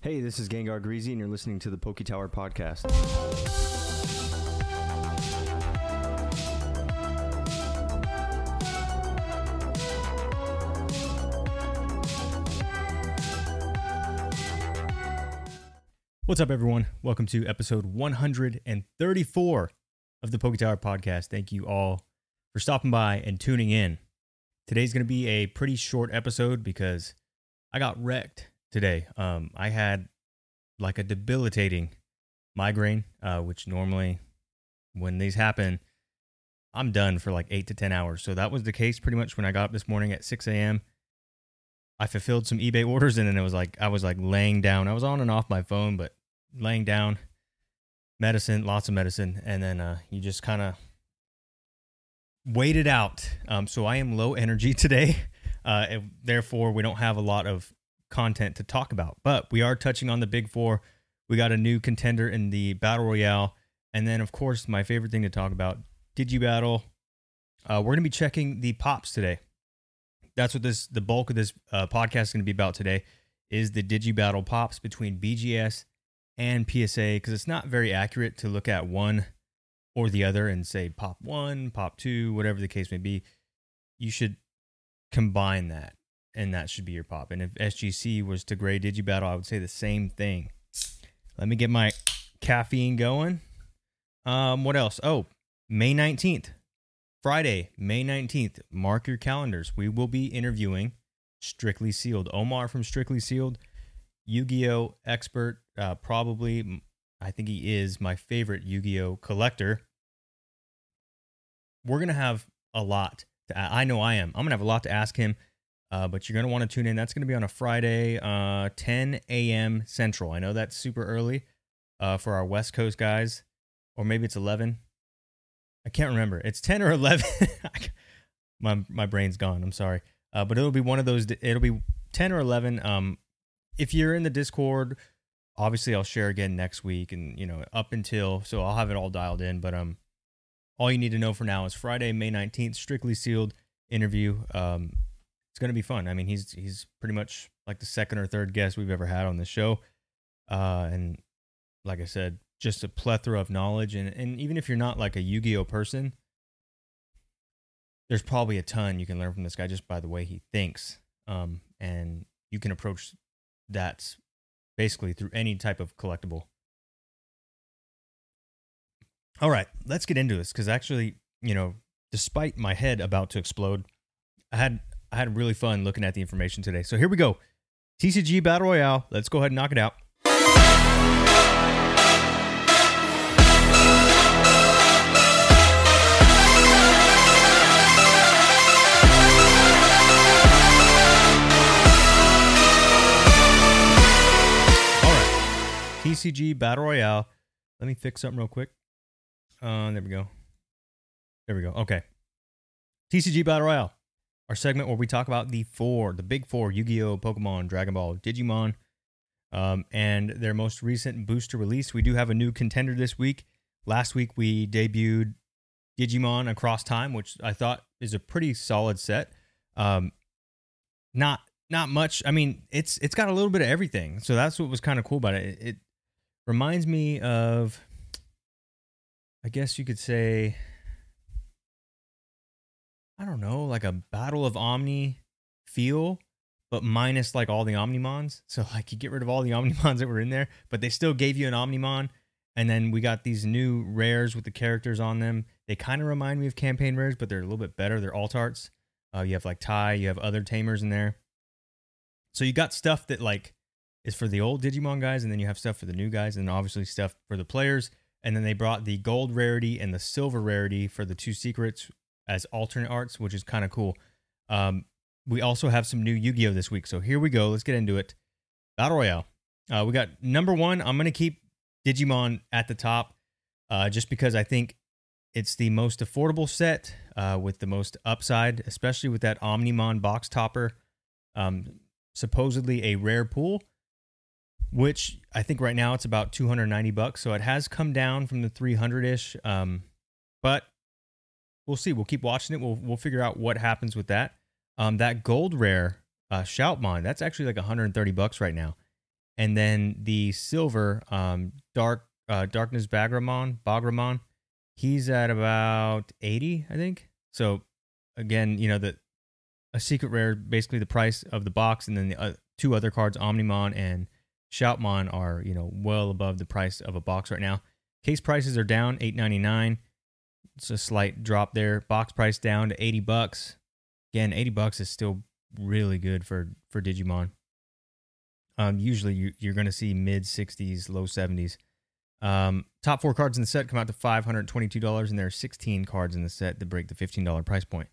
Hey, this is Gengar Greasy, and you're listening to the Poke Tower Podcast. What's up, everyone? Welcome to episode 134 of the Poke Tower Podcast. Thank you all for stopping by and tuning in. Today's going to be a pretty short episode because I got wrecked today. Um, I had like a debilitating migraine, uh, which normally, when these happen, I'm done for like eight to 10 hours. So that was the case pretty much when I got up this morning at 6 a.m. I fulfilled some eBay orders and then it was like, I was like laying down. I was on and off my phone, but laying down, medicine, lots of medicine. And then uh, you just kind of wait it out. Um, so I am low energy today. Uh, therefore, we don't have a lot of content to talk about. But we are touching on the big four. We got a new contender in the battle royale, and then of course my favorite thing to talk about, Digi Battle. Uh, we're gonna be checking the pops today. That's what this the bulk of this uh, podcast is gonna be about today. Is the Digi Battle pops between BGS and PSA because it's not very accurate to look at one or the other and say pop one, pop two, whatever the case may be. You should combine that and that should be your pop. And if SGC was to grade Digibattle, I would say the same thing. Let me get my caffeine going. Um, what else? Oh, May 19th, Friday, May 19th. Mark your calendars. We will be interviewing Strictly Sealed. Omar from Strictly Sealed, Yu Gi Oh! expert, uh, probably, I think he is my favorite Yu Gi Oh! collector. We're going to have a lot. To, I know I am. I'm going to have a lot to ask him uh, but you're going to want to tune in. That's going to be on a Friday, uh, 10 a.m. Central. I know that's super early uh, for our West Coast guys, or maybe it's 11. I can't remember. It's 10 or 11. my my brain's gone. I'm sorry. Uh, but it'll be one of those. It'll be 10 or 11. Um, if you're in the Discord, obviously I'll share again next week, and you know up until so I'll have it all dialed in. But um, all you need to know for now is Friday, May 19th, strictly sealed interview. Um, it's going to be fun. I mean, he's he's pretty much like the second or third guest we've ever had on the show, uh, and like I said, just a plethora of knowledge. And and even if you're not like a Yu-Gi-Oh person, there's probably a ton you can learn from this guy just by the way he thinks. Um, and you can approach that basically through any type of collectible. All right, let's get into this because actually, you know, despite my head about to explode, I had I had really fun looking at the information today. So here we go. TCG Battle Royale. Let's go ahead and knock it out. All right. TCG Battle Royale. Let me fix something real quick. Uh, there we go. There we go. Okay. TCG Battle Royale our segment where we talk about the four, the big four Yu Gi Oh!, Pokemon, Dragon Ball, Digimon, um, and their most recent booster release. We do have a new contender this week. Last week we debuted Digimon Across Time, which I thought is a pretty solid set. Um, not not much. I mean, it's it's got a little bit of everything, so that's what was kind of cool about it. it. It reminds me of, I guess you could say, I don't know, like a Battle of Omni feel, but minus like all the Omnimons. So like you get rid of all the Omnimons that were in there, but they still gave you an Omnimon. And then we got these new rares with the characters on them. They kind of remind me of campaign rares, but they're a little bit better. They're alt arts. Uh, you have like Tai, you have other tamers in there. So you got stuff that like is for the old Digimon guys, and then you have stuff for the new guys, and obviously stuff for the players. And then they brought the gold rarity and the silver rarity for the two secrets, as alternate arts, which is kind of cool. Um, we also have some new Yu Gi Oh this week. So here we go. Let's get into it. Battle Royale. Uh, we got number one. I'm going to keep Digimon at the top uh, just because I think it's the most affordable set uh, with the most upside, especially with that Omnimon box topper. Um, supposedly a rare pool, which I think right now it's about 290 bucks. So it has come down from the 300 ish. Um, but we'll see. We'll keep watching it. We'll we'll figure out what happens with that. Um, that gold rare uh, Shoutmon, that's actually like 130 bucks right now, and then the silver um, dark uh, darkness Bagramon Bagramon, he's at about eighty, I think. So again, you know that a secret rare, basically the price of the box, and then the uh, two other cards, Omnimon and Shoutmon, are you know well above the price of a box right now. Case prices are down, eight ninety nine. It's a slight drop there. Box price down to eighty bucks. Again, eighty bucks is still really good for for Digimon. Um, usually you, you're going to see mid sixties, low seventies. Um, top four cards in the set come out to five hundred twenty-two dollars, and there are sixteen cards in the set that break the fifteen dollar price point.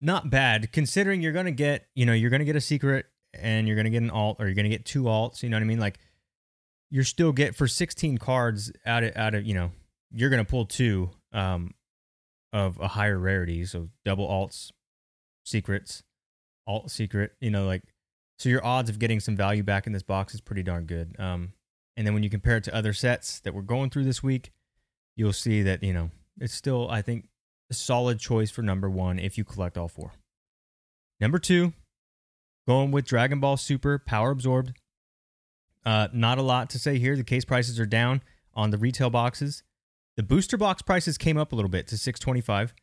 Not bad, considering you're gonna get, you know, you're gonna get a secret, and you're gonna get an alt, or you're gonna get two alts. You know what I mean? Like, you're still get for sixteen cards out of out of you know, you're gonna pull two um of a higher rarity, so double alts, secrets, alt secret. You know, like so your odds of getting some value back in this box is pretty darn good. Um, and then when you compare it to other sets that we're going through this week, you'll see that, you know, it's still, I think, a solid choice for number one if you collect all four. Number two, going with Dragon Ball Super Power Absorbed. Uh, not a lot to say here. The case prices are down on the retail boxes. The booster box prices came up a little bit to 625,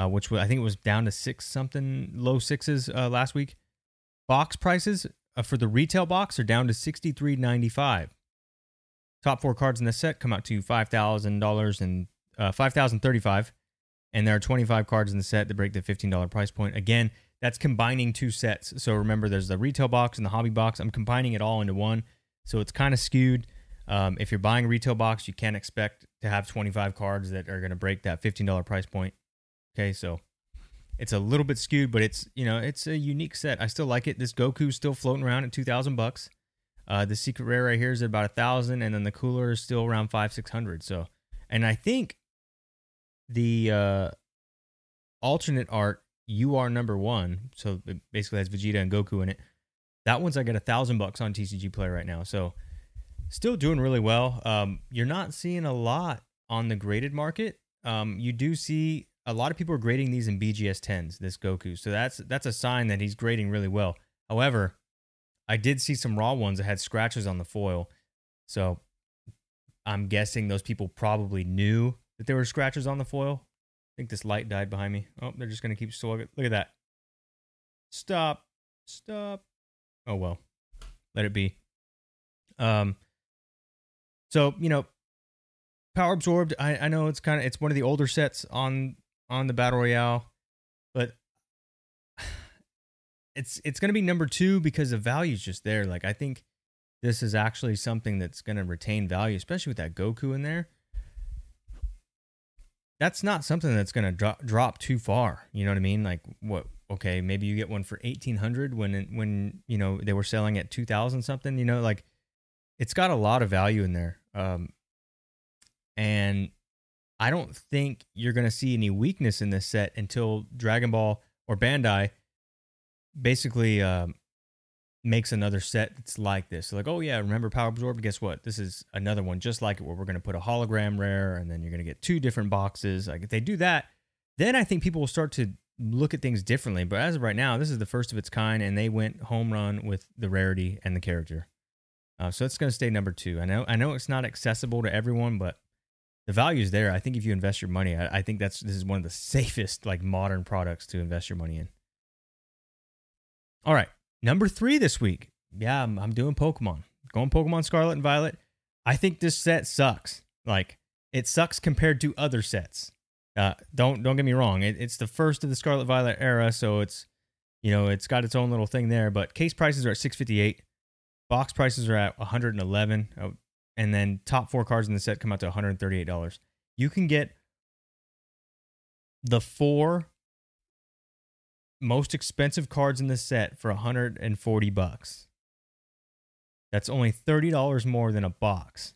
uh, which I think it was down to six something, low sixes uh, last week. Box prices uh, for the retail box are down to 63.95. Top four cards in the set come out to five thousand dollars and uh, five thousand thirty-five, and there are twenty-five cards in the set that break the fifteen dollar price point. Again, that's combining two sets. So remember, there's the retail box and the hobby box. I'm combining it all into one, so it's kind of skewed. Um, if you're buying retail box, you can't expect to have 25 cards that are going to break that $15 price point. Okay, so it's a little bit skewed, but it's you know it's a unique set. I still like it. This Goku's still floating around at 2,000 bucks. Uh, the secret rare right here is at about a thousand, and then the cooler is still around five six hundred. So, and I think the uh, alternate art you are number one, so it basically has Vegeta and Goku in it. That one's I got a thousand bucks on TCG Play right now, so still doing really well. Um, you're not seeing a lot on the graded market. Um, you do see a lot of people are grading these in BGS tens. This Goku, so that's that's a sign that he's grading really well. However, I did see some raw ones that had scratches on the foil. So I'm guessing those people probably knew that there were scratches on the foil. I think this light died behind me. Oh, they're just going to keep slugging. Look at that. Stop. Stop. Oh, well. Let it be. Um, so, you know, Power Absorbed, I, I know it's kind of, it's one of the older sets on, on the Battle Royale, but it's it's going to be number two because the value's just there. Like I think this is actually something that's going to retain value, especially with that Goku in there. That's not something that's going to drop drop too far. You know what I mean? Like what? Okay, maybe you get one for eighteen hundred when it, when you know they were selling at two thousand something. You know, like it's got a lot of value in there. Um, and I don't think you're going to see any weakness in this set until Dragon Ball or Bandai basically um, makes another set that's like this. So like, oh yeah, remember Power Absorb? Guess what? This is another one just like it, where we're going to put a hologram rare, and then you're going to get two different boxes. Like if they do that, then I think people will start to look at things differently. But as of right now, this is the first of its kind, and they went home run with the rarity and the character. Uh, so it's going to stay number two. I know, I know it's not accessible to everyone, but the value is there. I think if you invest your money, I, I think that's this is one of the safest like modern products to invest your money in. All right. Number three this week. Yeah, I'm, I'm doing Pokemon. Going Pokemon Scarlet and Violet. I think this set sucks. Like, it sucks compared to other sets. Uh, don't don't get me wrong. It, it's the first of the Scarlet Violet era, so it's you know it's got its own little thing there. But case prices are at 658. Box prices are at 111, oh, and then top four cards in the set come out to 138 dollars. You can get the four most expensive cards in the set for 140 bucks. That's only $30 more than a box.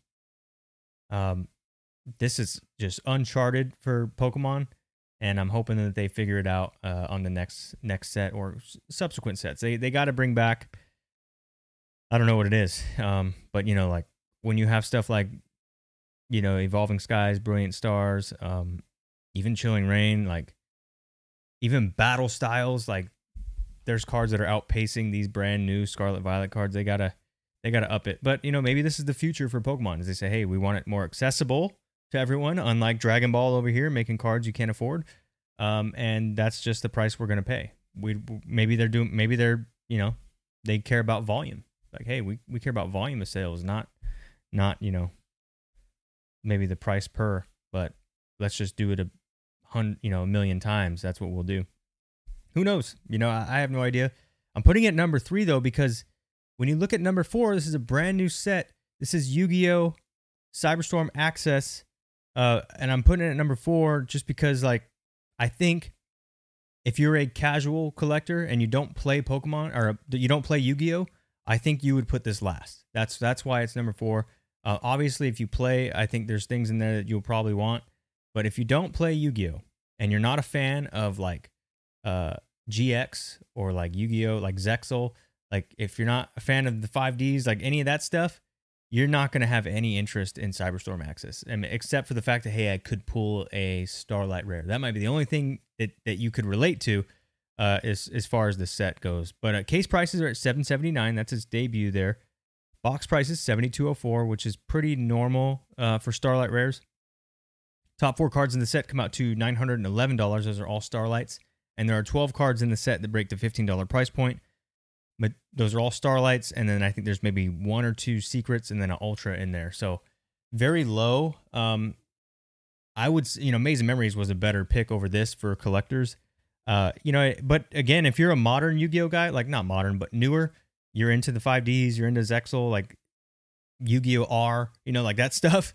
Um, this is just uncharted for Pokemon, and I'm hoping that they figure it out uh, on the next next set or subsequent sets. They they got to bring back. I don't know what it is, um, but you know, like when you have stuff like, you know, Evolving Skies, Brilliant Stars, um, even Chilling Reign, like even battle styles like there's cards that are outpacing these brand new Scarlet Violet cards. They gotta they got to up it. But you know, maybe this is the future for Pokemon. As they say, hey, we want it more accessible to everyone, unlike Dragon Ball over here, making cards you can't afford. Um, and that's just the price we're gonna pay. We maybe they're doing maybe they're you know they care about volume. Like, hey, we we care about volume of sales, not not you know maybe the price per, but let's just do it a hundred you know a million times. That's what we'll do. Who knows? You know, I, I have no idea. I'm putting it number three though because when you look at number four, this is a brand new set. This is Yu-Gi-Oh! Cyberstorm Access, uh, and I'm putting it at number four just because like I think if you're a casual collector and you don't play Pokemon or you don't play Yu-Gi-Oh, I think you would put this last. That's that's why it's number four. Uh, obviously, if you play, I think there's things in there that you'll probably want. But if you don't play Yu-Gi-Oh and you're not a fan of like uh, GX or like Yu-Gi-Oh, like Zexal, like if you're not a fan of the 5Ds, like any of that stuff, you're not going to have any interest in Cyberstorm Access, mean, except for the fact that hey, I could pull a Starlight Rare. That might be the only thing that, that you could relate to uh, as as far as the set goes. But uh, case prices are at 779. That's its debut there. Box price is 7204, which is pretty normal uh, for Starlight Rares. Top four cards in the set come out to $911. Those are all Starlights. And there are 12 cards in the set that break the $15 price point but those are all starlights and then i think there's maybe one or two secrets and then an ultra in there so very low um i would you know maze of memories was a better pick over this for collectors uh you know but again if you're a modern yu-gi-oh guy like not modern but newer you're into the 5ds you're into zexal like yu-gi-oh r you know like that stuff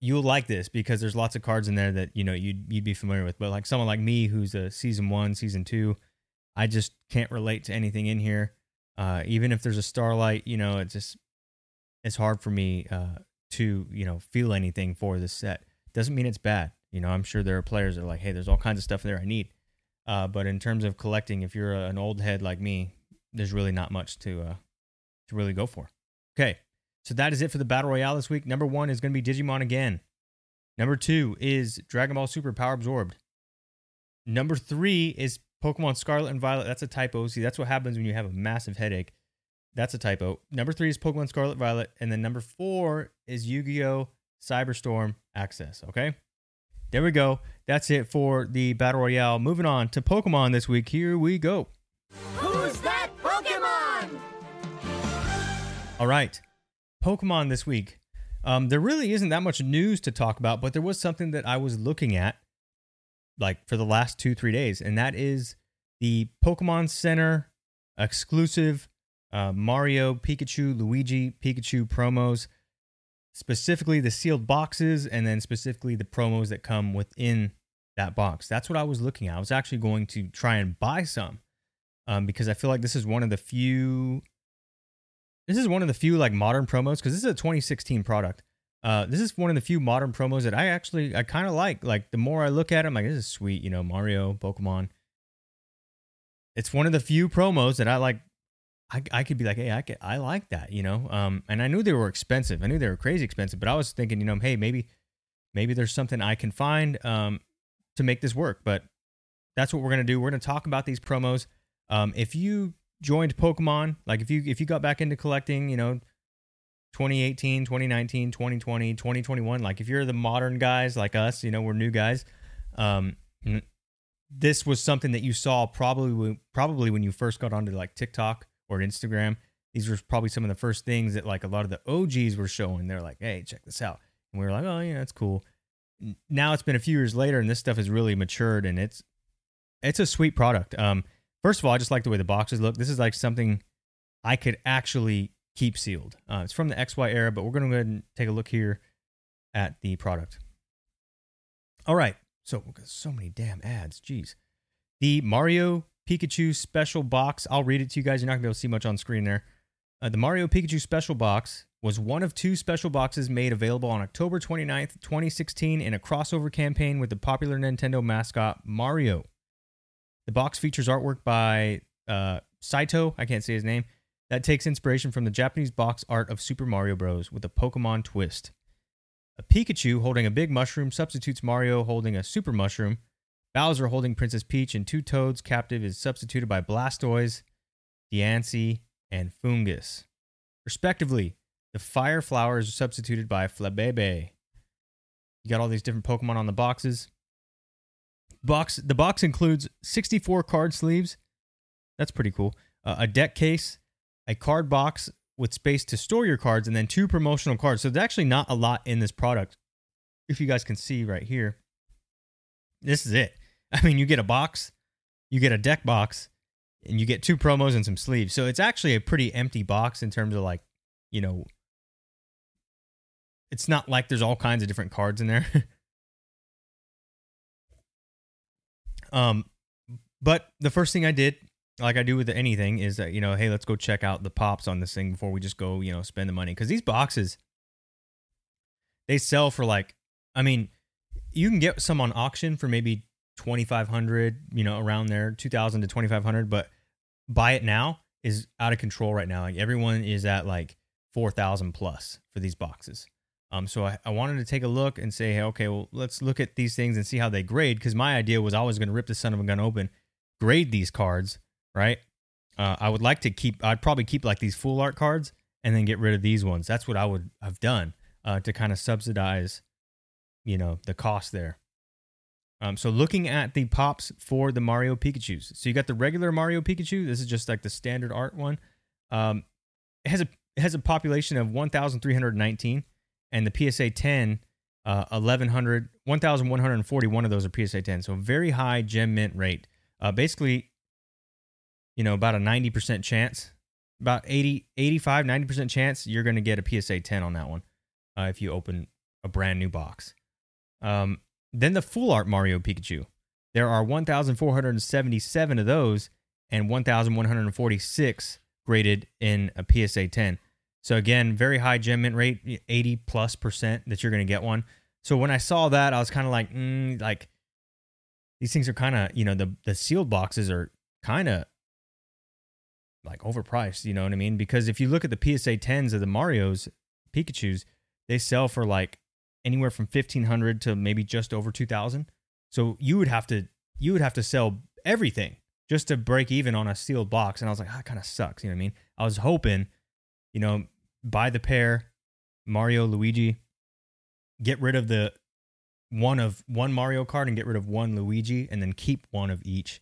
you'll like this because there's lots of cards in there that you know you'd, you'd be familiar with but like someone like me who's a season one season two I just can't relate to anything in here. Uh, even if there's a starlight, you know, it's just it's hard for me uh, to you know feel anything for this set. Doesn't mean it's bad. You know, I'm sure there are players that are like, hey, there's all kinds of stuff in there I need. Uh, but in terms of collecting, if you're an old head like me, there's really not much to uh, to really go for. Okay, so that is it for the battle royale this week. Number one is going to be Digimon again. Number two is Dragon Ball Super Power Absorbed. Number three is Pokemon Scarlet and Violet, that's a typo. See, that's what happens when you have a massive headache. That's a typo. Number three is Pokemon Scarlet Violet. And then number four is Yu Gi Oh! Cyberstorm Access. Okay. There we go. That's it for the Battle Royale. Moving on to Pokemon this week. Here we go. Who's that Pokemon? All right. Pokemon this week. Um, there really isn't that much news to talk about, but there was something that I was looking at like for the last two three days, and that is the Pokemon Center exclusive uh, Mario, Pikachu, Luigi, Pikachu promos, specifically the sealed boxes, and then specifically the promos that come within that box. That's what I was looking at. I was actually going to try and buy some um, because I feel like this is one of the few. This is one of the few like modern promos because this is a 2016 product uh, this is one of the few modern promos that I actually I kind of like. Like the more I look at them, like this is sweet. You know, Mario, Pokemon. It's one of the few promos that I like. I, I could be like, hey, I could, I like that, you know. Um, and I knew they were expensive. I knew they were crazy expensive, but I was thinking, you know, hey, maybe, maybe there's something I can find um to make this work. But that's what we're gonna do. We're gonna talk about these promos. Um, if you joined Pokemon, like if you if you got back into collecting, you know, 2018, 2019, 2020, 2021. Like if you're the modern guys like us, you know, we're new guys. Um, this was something that you saw probably probably when you first got onto like TikTok or Instagram. These were probably some of the first things that like a lot of the OGs were showing. They're like, "Hey, check this out," and we were like, "Oh yeah, that's cool." Now it's been a few years later, and this stuff has really matured, and it's it's a sweet product. Um, first of all, I just like the way the boxes look. This is like something I could actually keep sealed. Uh, it's from the XY era, but we're going to go ahead and take a look here at the product. All right. So, so many damn ads. Jeez. The Mario Pikachu special box. I'll read it to you guys. You're not going to be able to see much on screen there. Uh, the Mario Pikachu special box was one of two special boxes made available on October 29th, 2016, in a crossover campaign with the popular Nintendo mascot Mario. The box features artwork by uh, Saito, I can't say his name, that takes inspiration from the Japanese box art of Super Mario Bros. with a Pokemon twist. A Pikachu holding a big mushroom substitutes Mario holding a super mushroom. Bowser holding Princess Peach and two Toads captive is substituted by Blastoise, Diancie, and Foongus. respectively. The fire flower is substituted by Flabebe. You got all these different Pokemon on the boxes. Box the box includes 64 card sleeves. That's pretty cool. Uh, a deck case, a card box with space to store your cards, and then two promotional cards. So there's actually not a lot in this product. If you guys can see right here, this is it. I mean, you get a box, you get a deck box, and you get two promos and some sleeves. So it's actually a pretty empty box in terms of like, you know, it's not like there's all kinds of different cards in there. um, but the first thing I did, like I do with anything, is that you know, hey, let's go check out the pops on this thing before we just go, you know, spend the money because these boxes they sell for like, I mean, you can get some on auction for maybe twenty five hundred, you know, around there, two thousand to twenty five hundred, but buy it now is out of control right now. Like everyone is at like four thousand plus for these boxes. Um, so I, I wanted to take a look and say, hey, okay, well, let's look at these things and see how they grade. Because my idea was I was going to rip the son of a gun open, grade these cards, right? Uh, I would like to keep, I'd probably keep like these full art cards and then get rid of these ones. That's what I would have done uh, to kind of subsidize, you know, the cost there. Um, so looking at the pops for the Mario Pikachu's, so you got the regular Mario Pikachu. This is just like the standard art one. Um, it has a it has a population of 1,319 and the PSA 10, uh, 1100, 1,141 of those are PSA 10. So very high gem mint rate. Uh, basically, you know, about a 90% chance, about 80, 85, 90% chance you're going to get a PSA 10 on that one uh, if you open a brand new box. Um, then the full art Mario Pikachu. There are 1,477 of those and 1,146 graded in a PSA 10. So again, very high gem mint rate, 80 plus percent that you're going to get one. So when I saw that, I was kind of like, mm, like these things are kind of, you know, the the sealed boxes are kind of like overpriced. You know what I mean? Because if you look at the PSA 10s of the Mario's, Pikachu's, they sell for like anywhere from 1500 to maybe just over 2000. So you would have to you would have to sell everything just to break even on a sealed box. And I was like, ah, that kind of sucks. You know what I mean? I was hoping you know, buy the pair, Mario, Luigi, get rid of the one of one Mario card and get rid of one Luigi, and then keep one of each.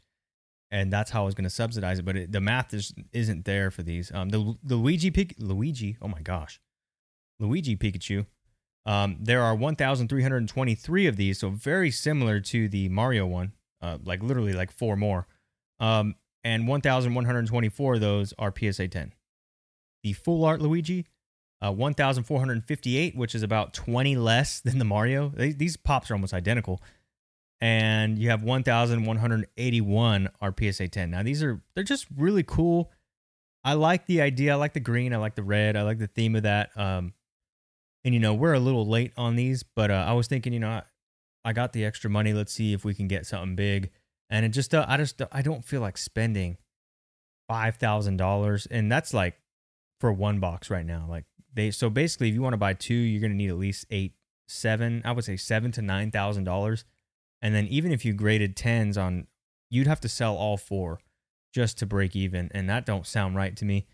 And that's how I was going to subsidize it, but it, the math is isn't there for these. Um, the the Luigi Pic- Luigi, oh my gosh, Luigi Pikachu. Um, there are 1,323 of these, so very similar to the Mario one, uh, like literally like four more. Um, and 1,124 of those are PSA 10 the full art Luigi, uh, 1,458, which is about 20 less than the Mario. They, these pops are almost identical. And you have 1,181 are PSA 10. Now, these are, they're just really cool. I like the idea. I like the green. I like the red. I like the theme of that. Um, and, you know, we're a little late on these, but uh, I was thinking, you know, I, I got the extra money. Let's see if we can get something big. And it just, uh, I just, I don't feel like spending $5,000. And that's like for one box right now. Like they so basically if you want to buy two, you're gonna need at least eight, seven, I would say seven to nine thousand dollars. And then even if you graded tens on you'd have to sell all four just to break even. And that don't sound right to me.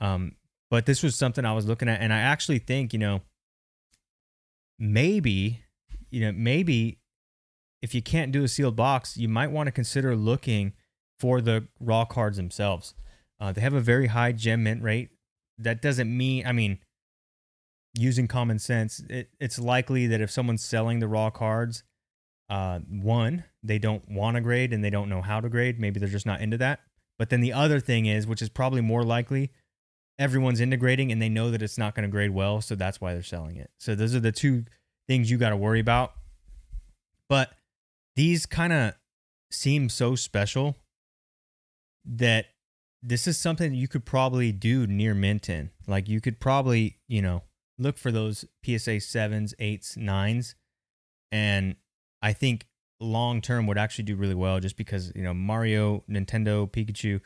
Um, but this was something I was looking at, and I actually think, you know, maybe, you know, maybe if you can't do a sealed box, you might want to consider looking for the raw cards themselves. Uh, they have a very high gem mint rate that doesn't mean, I mean, using common sense, it, it's likely that if someone's selling the raw cards, uh, one, they don't want to grade and they don't know how to grade. Maybe they're just not into that. But then the other thing is, which is probably more likely, everyone's integrating and they know that it's not going to grade well. So that's why they're selling it. So those are the two things you got to worry about. But these kind of seem so special that this is something you could probably do near Minton. Like you could probably, you know, look for those PSA sevens, eights, nines, and I think long term would actually do really well just because you know Mario, Nintendo, Pikachu.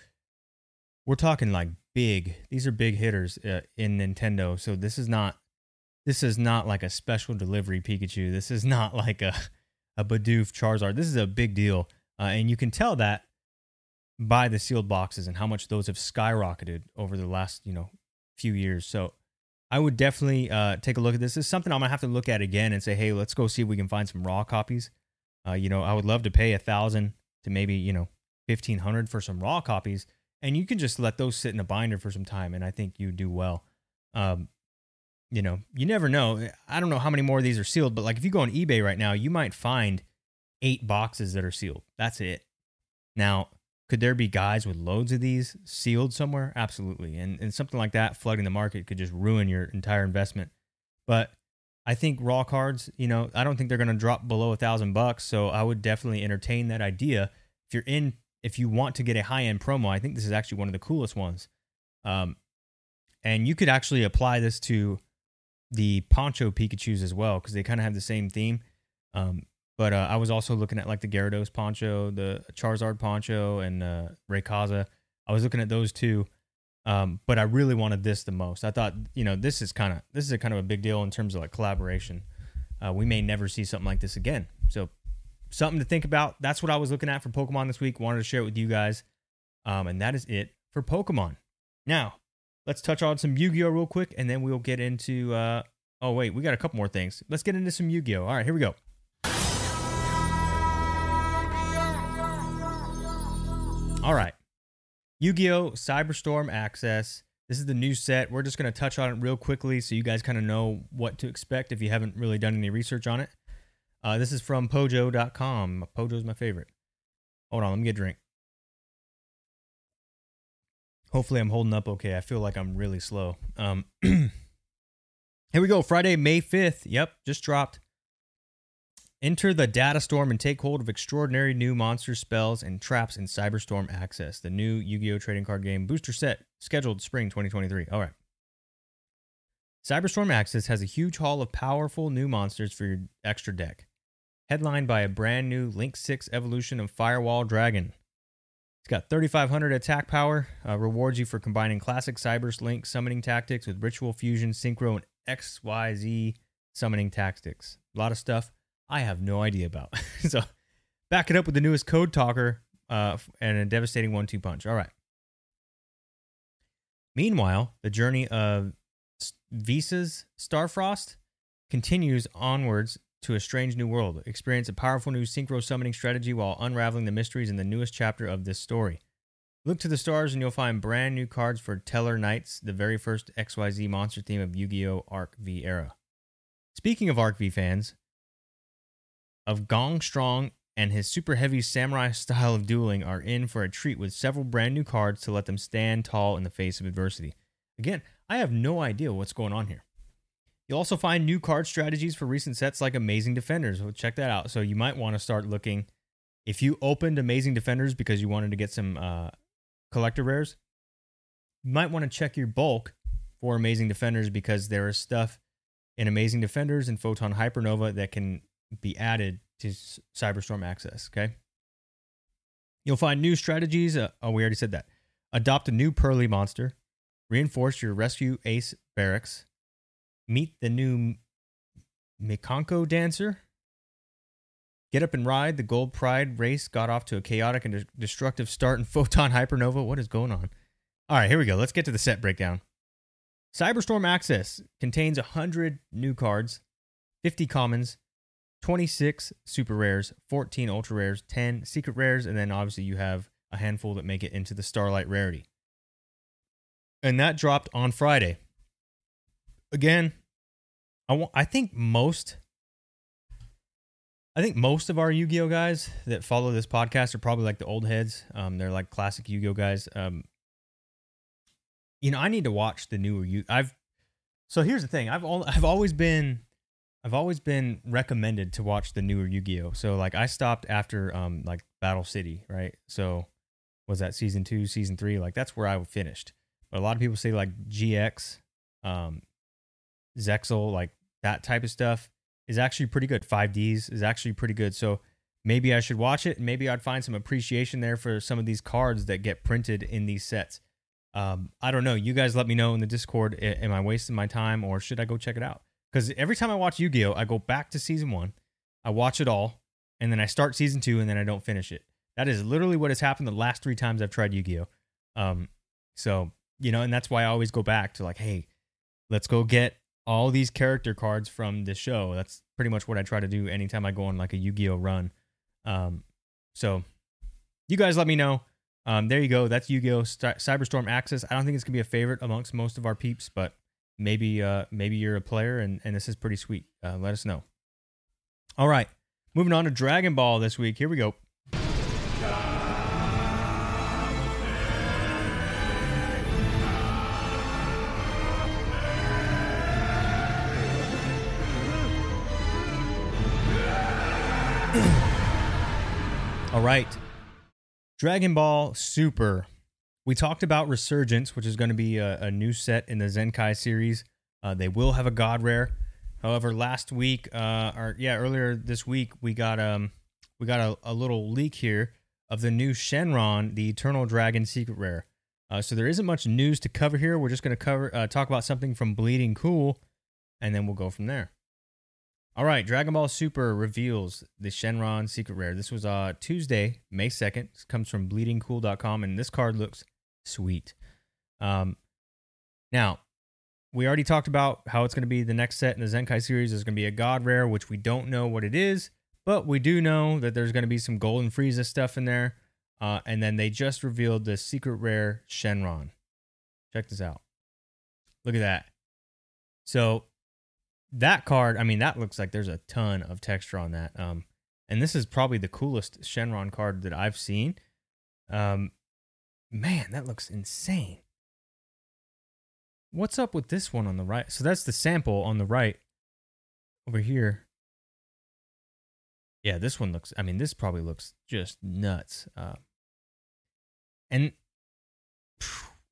We're talking like big. These are big hitters uh, in Nintendo. So this is not this is not like a special delivery Pikachu. This is not like a a Bidoof Charizard. This is a big deal, uh, and you can tell that by the sealed boxes and how much those have skyrocketed over the last, you know, few years. So I would definitely uh, take a look at this. This is something I'm gonna have to look at again and say, hey, let's go see if we can find some raw copies. Uh, you know, I would love to pay a thousand to maybe you know fifteen hundred for some raw copies, and you can just let those sit in a binder for some time, and I think you do well. Um, you know, you never know. I don't know how many more of these are sealed, but like if you go on eBay right now, you might find eight boxes that are sealed. That's it. Now, could there be guys with loads of these sealed somewhere? Absolutely. And and something like that flooding the market could just ruin your entire investment. But I think raw cards, you know, I don't think they're going to drop below a thousand bucks. So I would definitely entertain that idea. If you're in, if you want to get a high end promo, I think this is actually one of the coolest ones. Um, and you could actually apply this to the Poncho Pikachu's as well because they kind of have the same theme. Um, but uh, I was also looking at like the Gyarados Poncho, the Charizard Poncho, and uh, Rayquaza. I was looking at those two. Um, but I really wanted this the most. I thought, you know, this is kind of this is a kind of a big deal in terms of like collaboration. Uh, we may never see something like this again. So something to think about. That's what I was looking at for Pokemon this week. Wanted to share it with you guys. Um, and that is it for Pokemon. Now, let's touch on some Yu-Gi-Oh real quick, and then we'll get into. Uh, oh wait, we got a couple more things. Let's get into some Yu-Gi-Oh. All right, here we go. All right, Yu-Gi-Oh Cyberstorm Access. This is the new set. We're just going to touch on it real quickly so you guys kind of know what to expect if you haven't really done any research on it. Uh, this is from Pojo.com. Pojo's my favorite. Hold on, let me get a drink. Hopefully, I'm holding up okay. I feel like I'm really slow. Um, here we go. Friday, May 5th. Yep, just dropped. Enter the data storm and take hold of extraordinary new monster spells and traps in Cyberstorm Access, the new Yu Gi Oh! trading card game booster set scheduled spring 2023. All right. Cyberstorm Access has a huge haul of powerful new monsters for your extra deck, headlined by a brand new Link 6 evolution of Firewall Dragon. It's got 3,500 attack power, uh, rewards you for combining classic Cyberse Link summoning tactics with Ritual Fusion, Synchro, and XYZ summoning tactics. A lot of stuff I have no idea about. so back it up with the newest Code Talker uh, and a devastating one two punch. All right. Meanwhile, the journey of Visa's Starfrost continues onwards to a strange new world. Experience a powerful new synchro summoning strategy while unraveling the mysteries in the newest chapter of this story. Look to the stars and you'll find brand new cards for Tellarknights, the very first XYZ monster theme of Yu Gi Oh! Arc V era. Speaking of Arc V fans, of Gong Strong and his super heavy samurai style of dueling are in for a treat with several brand new cards to let them stand tall in the face of adversity. Again, I have no idea what's going on here. You'll also find new card strategies for recent sets like Amazing Defenders. Well, check that out. So you might want to start looking. If you opened Amazing Defenders because you wanted to get some uh, collector rares, you might want to check your bulk for Amazing Defenders because there is stuff in Amazing Defenders and Photon Hypernova that can be added to Cyberstorm Access. Okay. You'll find new strategies. Uh, oh, we already said that. Adopt a new Purrely monster. Reinforce your rescue ace barracks meet the new Mikanko dancer. Get up and ride. The Gold Pride race got off to a chaotic and destructive start in Photon Hypernova. What is going on? All right, here we go. Let's get to the set breakdown. Cyberstorm Access contains 100 new cards, 50 commons, 26 super rares, 14 ultra rares, 10 secret rares, and then obviously you have a handful that make it into the Starlight rarity. And that dropped on Friday. Again, I, w- I think most I think most of our Yu-Gi-Oh guys that follow this podcast are probably like the old heads. Um, they're like classic Yu-Gi-Oh guys. Um, you know, I need to watch the newer Yu. I've so here's the thing. I've all I've always been I've always been recommended to watch the newer Yu-Gi-Oh. So like I stopped after um like Battle City, right? So was that season two, season three? Like that's where I finished. But a lot of people say like GX, um, Zexal, like that type of stuff is actually pretty good. 5Ds is actually pretty good. So maybe I should watch it. Maybe I'd find some appreciation there for some of these cards that get printed in these sets. Um, I don't know. You guys let me know in the Discord. Am I wasting my time or should I go check it out? Because every time I watch Yu Gi Oh!, I go back to season one, I watch it all, and then I start season two, and then I don't finish it. That is literally what has happened the last three times I've tried Yu Gi Oh! Um, so you know, and that's why I always go back to like, hey, let's go get all these character cards from the show. That's pretty much what I try to do anytime I go on like a Yu-Gi-Oh run. Um, so you guys let me know. Um, there you go. That's Yu-Gi-Oh! Cy- Cyberstorm Access. I don't think it's gonna be a favorite amongst most of our peeps, but maybe uh, maybe you're a player and, and this is pretty sweet. Uh, let us know. All right, moving on to Dragon Ball this week. Here we go. All right. Dragon Ball Super. We talked about Resurgence, which is going to be a, a new set in the Zenkai series. Uh, they will have a God Rare. However, last week, uh, or yeah, earlier this week, we got um, we got a, a little leak here of the new Shenron, the Eternal Dragon Secret Rare. Uh, so there isn't much news to cover here. We're just going to cover uh, talk about something from Bleeding Cool, and then we'll go from there. All right, Dragon Ball Super reveals the Shenron Secret Rare. This was uh Tuesday, May 2nd. This comes from bleedingcool.com and this card looks sweet. Um now, we already talked about how it's going to be the next set in the Zenkai series is going to be a god rare, which we don't know what it is, but we do know that there's going to be some golden Frieza stuff in there. Uh, and then they just revealed the secret rare Shenron. Check this out. Look at that. So that card, I mean, that looks like there's a ton of texture on that. Um, and this is probably the coolest Shenron card that I've seen. Um, man, that looks insane. What's up with this one on the right? So that's the sample on the right over here. Yeah, this one looks, I mean, this probably looks just nuts. Uh, and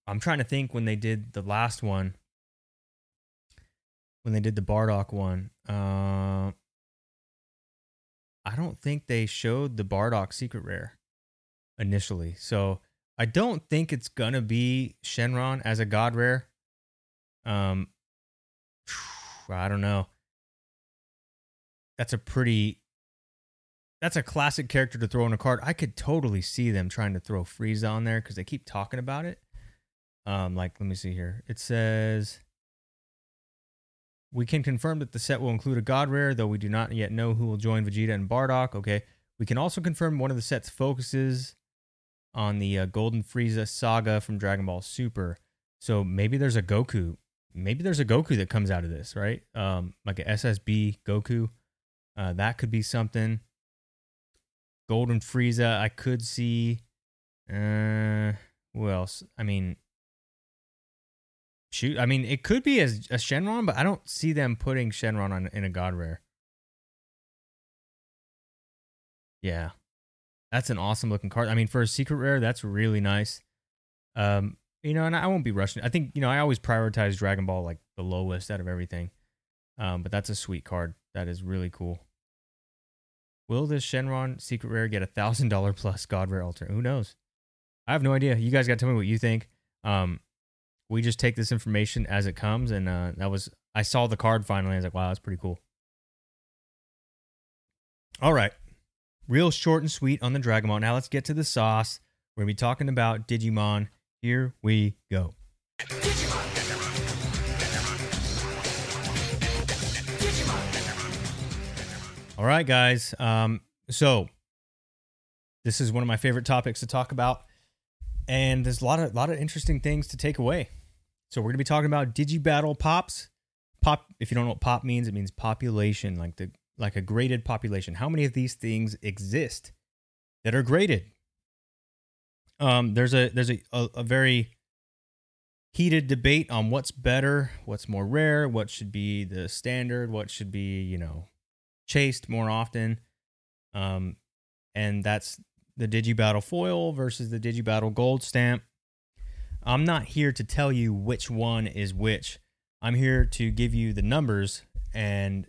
I'm trying to think when they did the last one, when they did the Bardock one. Uh, I don't think they showed the Bardock secret rare initially. So I don't think it's gonna be Shenron as a god rare. Um, I don't know. That's a pretty. That's a classic character to throw in a card. I could totally see them trying to throw Frieza on there because they keep talking about it. Um, like let me see here. It says we can confirm that the set will include a God Rare, though we do not yet know who will join Vegeta and Bardock. Okay. We can also confirm one of the set's focuses on the uh, Golden Frieza saga from Dragon Ball Super. So maybe there's a Goku. Maybe there's a Goku that comes out of this, right? Um, like a SSB Goku. Uh, that could be something. Golden Frieza, I could see. Uh, who else? I mean, shoot. I mean, it could be as a Shenron, but I don't see them putting Shenron on in a God Rare. Yeah, that's an awesome looking card. I mean, for a secret rare, that's really nice. Um, you know, and I won't be rushing. I think you know I always prioritize Dragon Ball like the lowest out of everything. Um, but that's a sweet card. That is really cool. Will this Shenron secret rare get a thousand dollar plus God rare alter? Who knows? I have no idea. You guys got to tell me what you think. Um, we just take this information as it comes, and uh, that was I saw the card finally. I was like, wow, that's pretty cool. All right, real short and sweet on the Dragon Ball. Now let's get to the sauce. We're gonna be talking about Digimon. Here we go. All right, guys. Um, so this is one of my favorite topics to talk about, and there's a lot of lot of interesting things to take away. So we're gonna be talking about Digibattle pops. Pop. If you don't know what pop means, it means population, like the like a graded population. How many of these things exist that are graded? Um, there's a there's a, a, a very heated debate on what's better, what's more rare, what should be the standard, what should be you know chased more often. Um, and that's the Digibattle foil versus the Digibattle gold stamp. I'm not here to tell you which one is which. I'm here to give you the numbers, and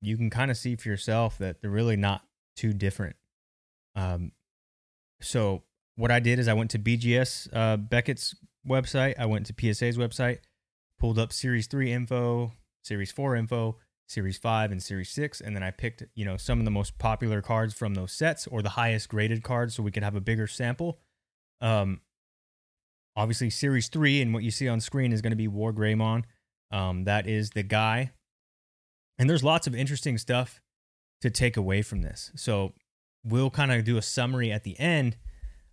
you can kind of see for yourself that they're really not too different. Um, so what I did is I went to BGS uh, Beckett's website, I went to PSA's website, pulled up Series Three info, Series Four info, Series 5 and Series 6 and then I picked, you know, some of the most popular cards from those sets or the highest graded cards so we could have a bigger sample. Um obviously, Series 3 and what you see on screen is going to be War Greymon. Um, that is the guy. And there's lots of interesting stuff to take away from this. So we'll kind of do a summary at the end.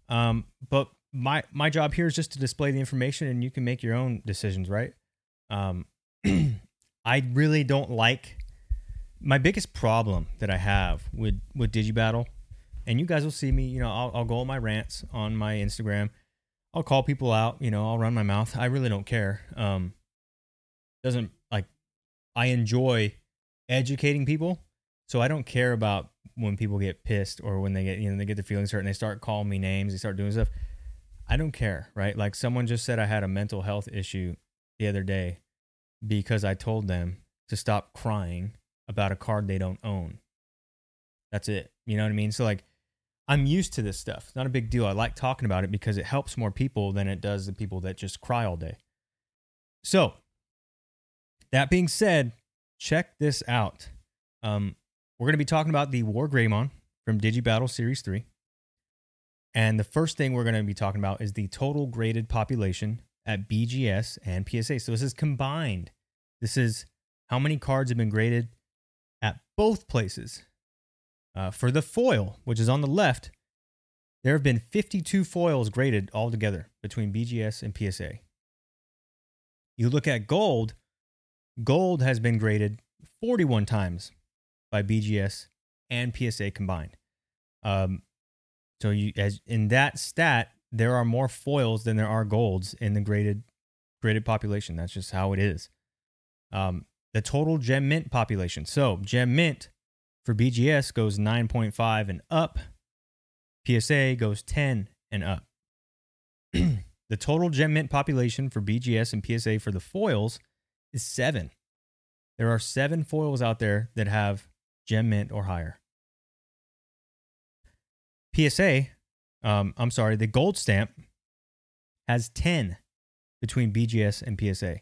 Um, but my my job here is just to display the information and you can make your own decisions, right? Um, I really don't like my biggest problem that I have with with Digibattle, and you guys will see me. You know, I'll, I'll go on my rants on my Instagram. I'll call people out. You know, I'll run my mouth. I really don't care. Um, doesn't like I enjoy educating people, so I don't care about when people get pissed or when they get you know they get their feelings hurt and they start calling me names. They start doing stuff. I don't care, right? Like someone just said I had a mental health issue the other day because I told them to stop crying about a card they don't own. That's it. You know what I mean? So like I'm used to this stuff. It's not a big deal. I like talking about it because it helps more people than it does the people that just cry all day. So, that being said, check this out. Um, we're going to be talking about the War Greymon from Digibattle Series 3. And the first thing we're going to be talking about is the total graded population at BGS and PSA. So this is combined. This is how many cards have been graded at both places. Uh, for the foil, which is on the left, there have been 52 foils graded altogether between BGS and PSA. You look at gold, gold has been graded 41 times by BGS and PSA combined. Um, so you as in that stat, there are more foils than there are golds in the graded graded population. That's just how it is. Um, the total gem mint population. So gem mint for BGS goes 9.5 and up. PSA goes 10 and up. the total gem mint population for BGS and PSA for the foils is seven. There are seven foils out there that have gem mint or higher. PSA, um, I'm sorry, the gold stamp has 10 between BGS and PSA.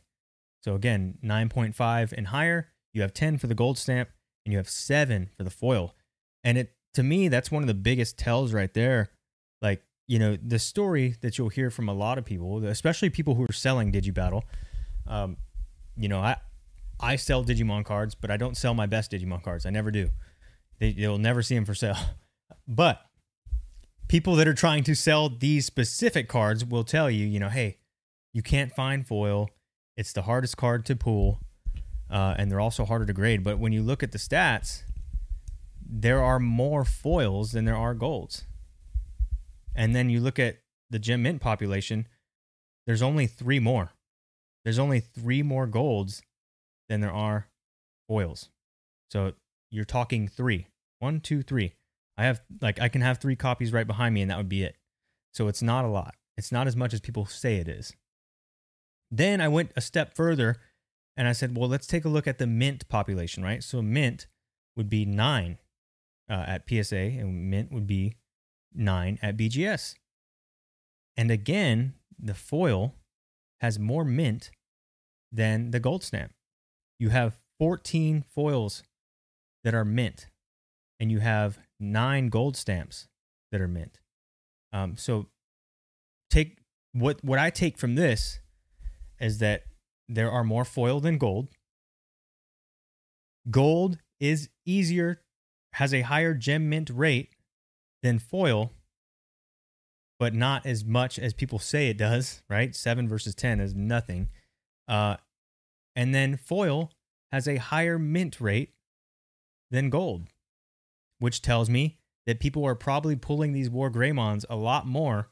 So again, 9.5 and higher, you have 10 for the gold stamp and you have 7 for the foil. And it to me that's one of the biggest tells right there. Like, you know, the story that you'll hear from a lot of people, especially people who are selling Digibattle. Um, you know, I I sell Digimon cards, but I don't sell my best Digimon cards. I never do. They, you'll never see them for sale. But people that are trying to sell these specific cards will tell you, you know, hey, you can't find foil. It's the hardest card to pull, uh, and they're also harder to grade. But when you look at the stats, there are more foils than there are golds. And then you look at the gem mint population, there's only three more. There's only three more golds than there are foils. So you're talking three. One, two, three. I have like I can have three copies right behind me and that would be it. So it's not a lot. It's not as much as people say it is. Then I went a step further and I said, well, let's take a look at the mint population, right? So mint would be nine uh, at PSA and mint would be nine at BGS. And again, the foil has more mint than the gold stamp. You have 14 foils that are mint, and you have nine gold stamps that are mint. Um, so take what what I take from this is that there are more foil than gold. Gold is easier, has a higher gem mint rate than foil, but not as much as people say it does, right? Seven versus 10 is nothing. Uh, and then foil has a higher mint rate than gold which tells me that people are probably pulling these War Greymons a lot more.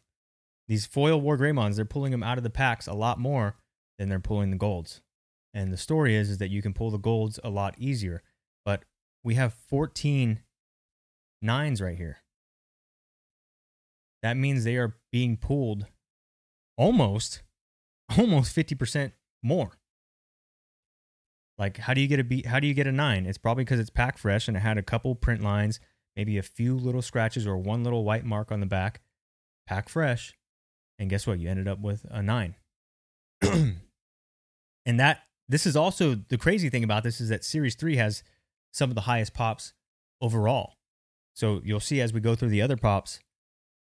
These foil War Greymons, they're pulling them out of the packs a lot more than they're pulling the golds. And the story is, is that you can pull the golds a lot easier. But we have 14 nines right here. That means they are being pulled almost, almost 50% more. Like, how do you get a beat? How do you get a nine? It's probably because it's pack fresh and it had a couple print lines, maybe a few little scratches or one little white mark on the back. Pack fresh, and guess what? You ended up with a nine. and that this is also the crazy thing about this is that Series Three has some of the highest pops overall. So you'll see as we go through the other pops,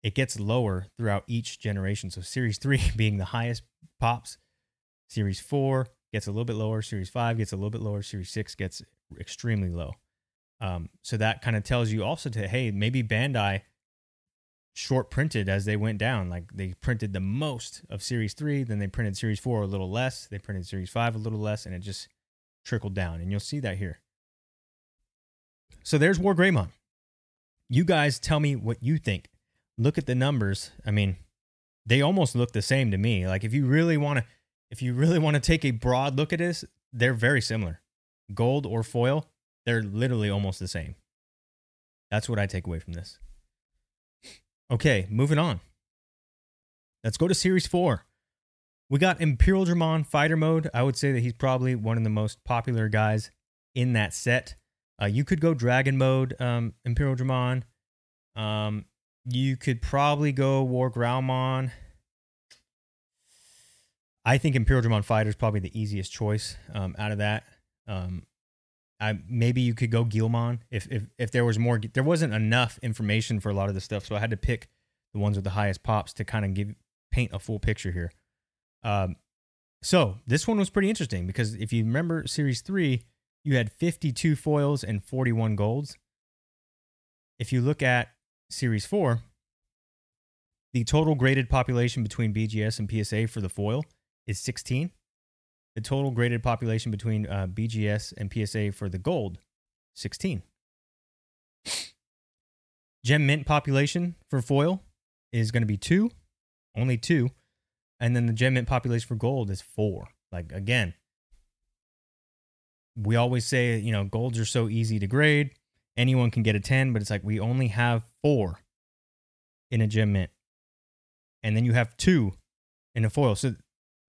it gets lower throughout each generation. So Series 3 being the highest pops, Series 4 gets a little bit lower, Series 5 gets a little bit lower, Series 6 gets extremely low. Um, so that kind of tells you also to, hey, maybe Bandai short printed as they went down. Like they printed the most of Series 3, then they printed Series 4 a little less, they printed Series 5 a little less, and it just trickled down. And you'll see that here. So there's War Greymon. You guys tell me what you think. Look at the numbers. I mean, they almost look the same to me. Like if you really want to if you really want to take a broad look at this, they're very similar. Gold or foil, they're literally almost the same. That's what I take away from this. Okay, moving on. Let's go to Series 4. We got Imperial Dramon Fighter Mode. I would say that he's probably one of the most popular guys in that set. Uh, you could go Dragon Mode, um, Imperial Dramon. Um, you could probably go War Growlmon. I think Imperial Dramon Fighter is probably the easiest choice um, out of that. Um, I maybe you could go Guilmon if if if there was more. There wasn't enough information for a lot of this stuff, so I had to pick the ones with the highest pops to kind of give paint a full picture here. Um, so this one was pretty interesting because if you remember Series Three, you had 52 foils and 41 golds. If you look at Series 4, the total graded population between BGS and PSA for the foil is 16. The total graded population between uh, BGS and PSA for the gold, 16. Gem Mint population for foil is going to be two, only two. And then the Gem Mint population for gold is four. Like, again, we always say, you know, golds are so easy to grade. Anyone can get a 10, but it's like we only have four in a gem mint. And then you have two in a foil. So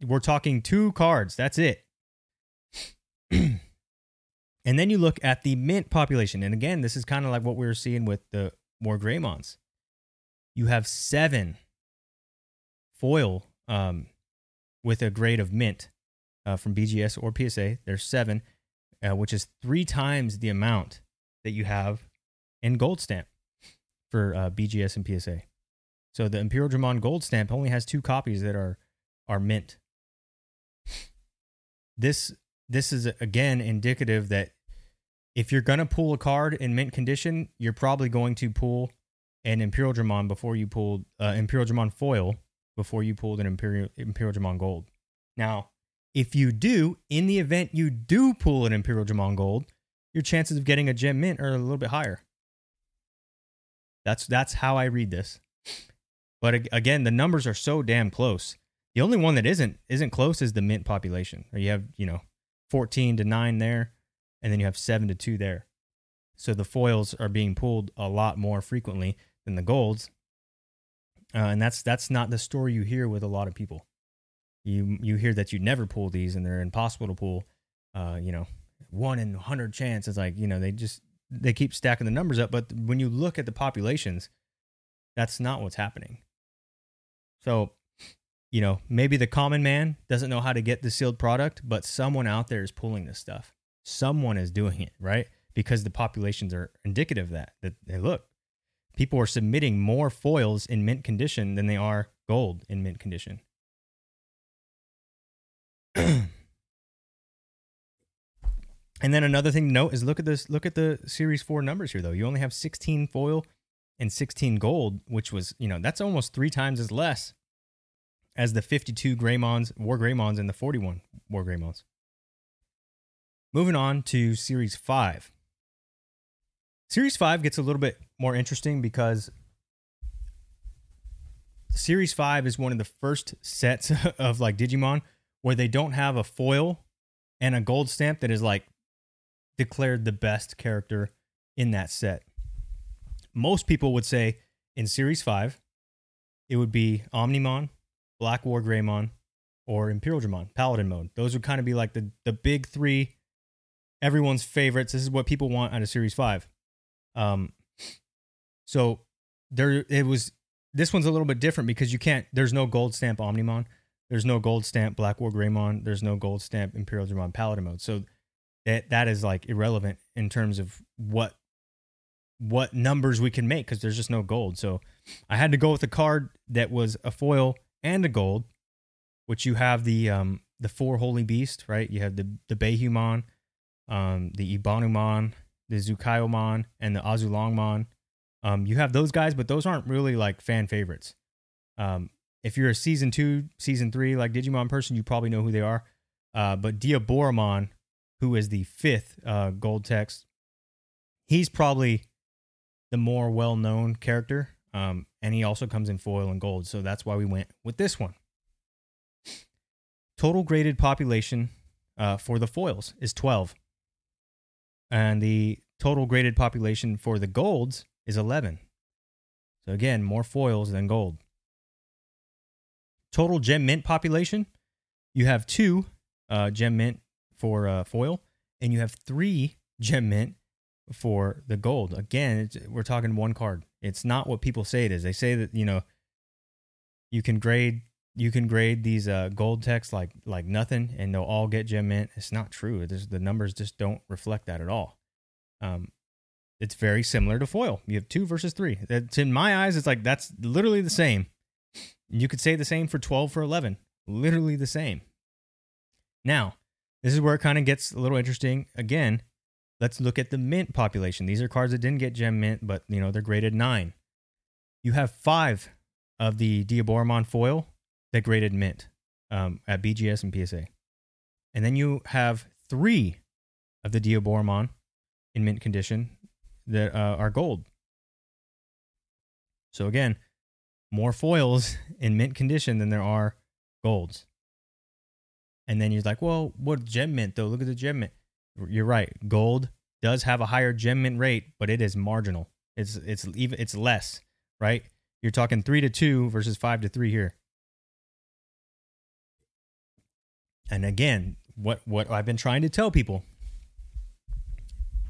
we're talking two cards. That's it. and then you look at the mint population. And again, this is kind of like what we were seeing with the War Greymons. You have seven foil um, with a grade of mint uh, from BGS or PSA. There's seven uh, which is three times the amount that you have in gold stamp for uh, BGS and PSA. So the Imperial Dramon gold stamp only has two copies that are are mint. This this is again indicative that if you're gonna pull a card in mint condition, you're probably going to pull an Imperial Dramon before you pulled uh, Imperial Dramon foil before you pulled an Imperial Imperial Dramon gold. Now, if you do, in the event you do pull an Imperial Dramon Gold, your chances of getting a gem mint are a little bit higher. That's that's how I read this. But again, the numbers are so damn close. The only one that isn't isn't close is the mint population. Or you have, you know, 14 to 9 there and then you have 7 to 2 there. So the foils are being pulled a lot more frequently than the golds. Uh, and that's that's not the story you hear with a lot of people you you hear that you never pull these and they're impossible to pull. Uh, you know, one in hundred chance. It's like you know they just they keep stacking the numbers up, but when you look at the populations, that's not what's happening. So, you know, maybe the common man doesn't know how to get the sealed product, but someone out there is pulling this stuff. Someone is doing it, right? Because the populations are indicative of that. That hey, look, people are submitting more foils in mint condition than they are gold in mint condition. and then another thing to note is look at this look at the series 4 numbers here though you only have 16 foil and 16 gold which was you know that's almost three times as less as the 52 greymons war greymons and the 41 war greymons moving on to series 5 series 5 gets a little bit more interesting because series 5 is one of the first sets of like digimon where they don't have a foil and a gold stamp that is like declared the best character in that set. Most people would say in Series 5, it would be Omnimon, Black War Greymon, or Imperial Dramon, Paladin mode. Those would kind of be like the, the big three, everyone's favorites. This is what people want out of Series 5. Um, so there it was this one's a little bit different because you can't there's no gold stamp Omnimon. There's no gold stamp Black War Greymon. There's no gold stamp Imperial Dramon Paladin mode. So that that is like irrelevant in terms of what what numbers we can make because there's just no gold. So I had to go with a card that was a foil and a gold, which you have the um the four holy beast, right? You have the the Baihumon, um, the Ebonwumon, the Zhuqiaomon, and the Azulongmon. Um, you have those guys, but those aren't really like fan favorites. Um, if you're a season two, season three, like Digimon person, you probably know who they are. Uh, but Diaboromon, who is the fifth uh, gold text, he's probably the more well known character. Um, and he also comes in foil and gold. So that's why we went with this one. Total graded population uh, for the foils is 12. And the total graded population for the golds is 11. So again, more foils than gold. Total gem mint population, you have two uh, gem mint for uh, foil, and you have three gem mint for the gold. Again, we're talking one card. It's not what people say it is. They say that you know you can grade you can grade these uh, gold texts like like nothing, and they'll all get gem mint. It's not true. It's, the numbers just don't reflect that at all. Um, it's very similar to foil. You have two versus three. That's in my eyes. It's like that's literally the same. You could say the same for twelve for eleven. Literally the same. Now, this is where it kind of gets a little interesting. Again, let's look at the mint population. These are cards that didn't get gem mint, but you know they're graded nine. You have five of the Diaboromon foil that graded mint um, at BGS and PSA, and then you have three of the Diaboromon in mint condition that uh, are gold. So again, more foils in mint condition than there are golds. And then you're like, well, what gem mint though? Look at the gem mint. You're right. Gold does have a higher gem mint rate, but it is marginal. It's it's even it's less, right? You're talking three to two versus five to three here. And again, what what I've been trying to tell people,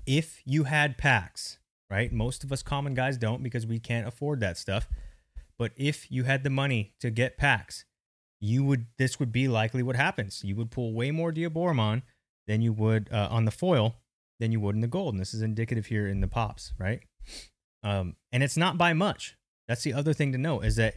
if you had packs, right? Most of us common guys don't because we can't afford that stuff. But if you had the money to get packs, you would this would be likely what happens. You would pull way more Diaboromon than you would uh, on the foil than you would in the gold. And this is indicative here in the pops, right? Um, and it's not by much. That's the other thing to know is that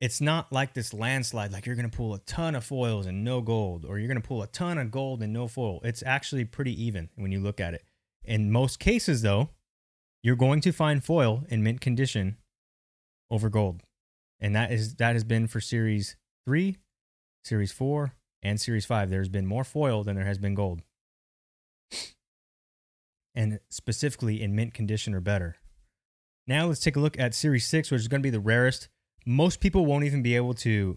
it's not like this landslide, like you're going to pull a ton of foils and no gold, or you're going to pull a ton of gold and no foil. It's actually pretty even when you look at it. In most cases, though, you're going to find foil in mint condition over gold and that is that has been for series three, series four, and series five. There's been more foil than there has been gold, and specifically in mint condition or better. Now let's take a look at series six, which is going to be the rarest. Most people won't even be able to